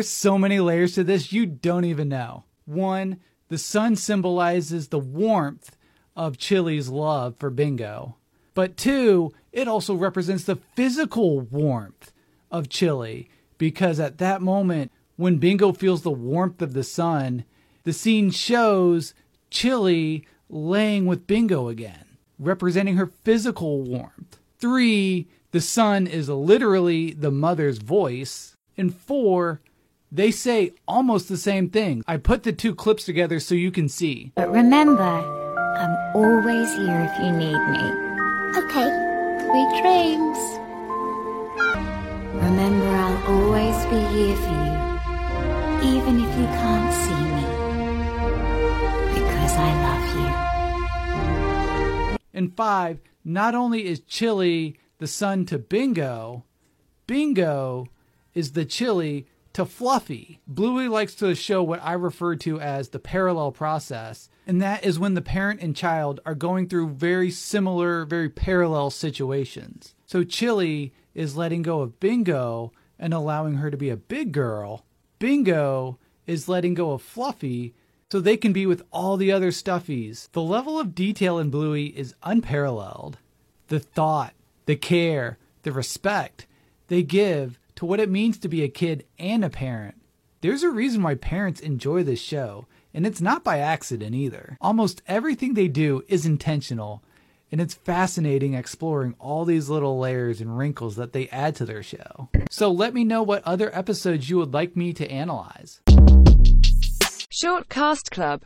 There's so many layers to this, you don't even know. One, the sun symbolizes the warmth of Chili's love for Bingo. But two, it also represents the physical warmth of Chili because at that moment, when Bingo feels the warmth of the sun, the scene shows Chili laying with Bingo again, representing her physical warmth. Three, the sun is literally the mother's voice. And four, they say almost the same thing. I put the two clips together so you can see. But remember, I'm always here if you need me. Okay. Sweet dreams. Remember, I'll always be here for you, even if you can't see me. Because I love you. And five, not only is Chili the sun to Bingo, Bingo is the Chili to Fluffy. Bluey likes to show what I refer to as the parallel process, and that is when the parent and child are going through very similar, very parallel situations. So Chili is letting go of Bingo and allowing her to be a big girl. Bingo is letting go of Fluffy so they can be with all the other stuffies. The level of detail in Bluey is unparalleled. The thought, the care, the respect they give to what it means to be a kid and a parent. There's a reason why parents enjoy this show, and it's not by accident either. Almost everything they do is intentional, and it's fascinating exploring all these little layers and wrinkles that they add to their show. So let me know what other episodes you would like me to analyze. Short Cast Club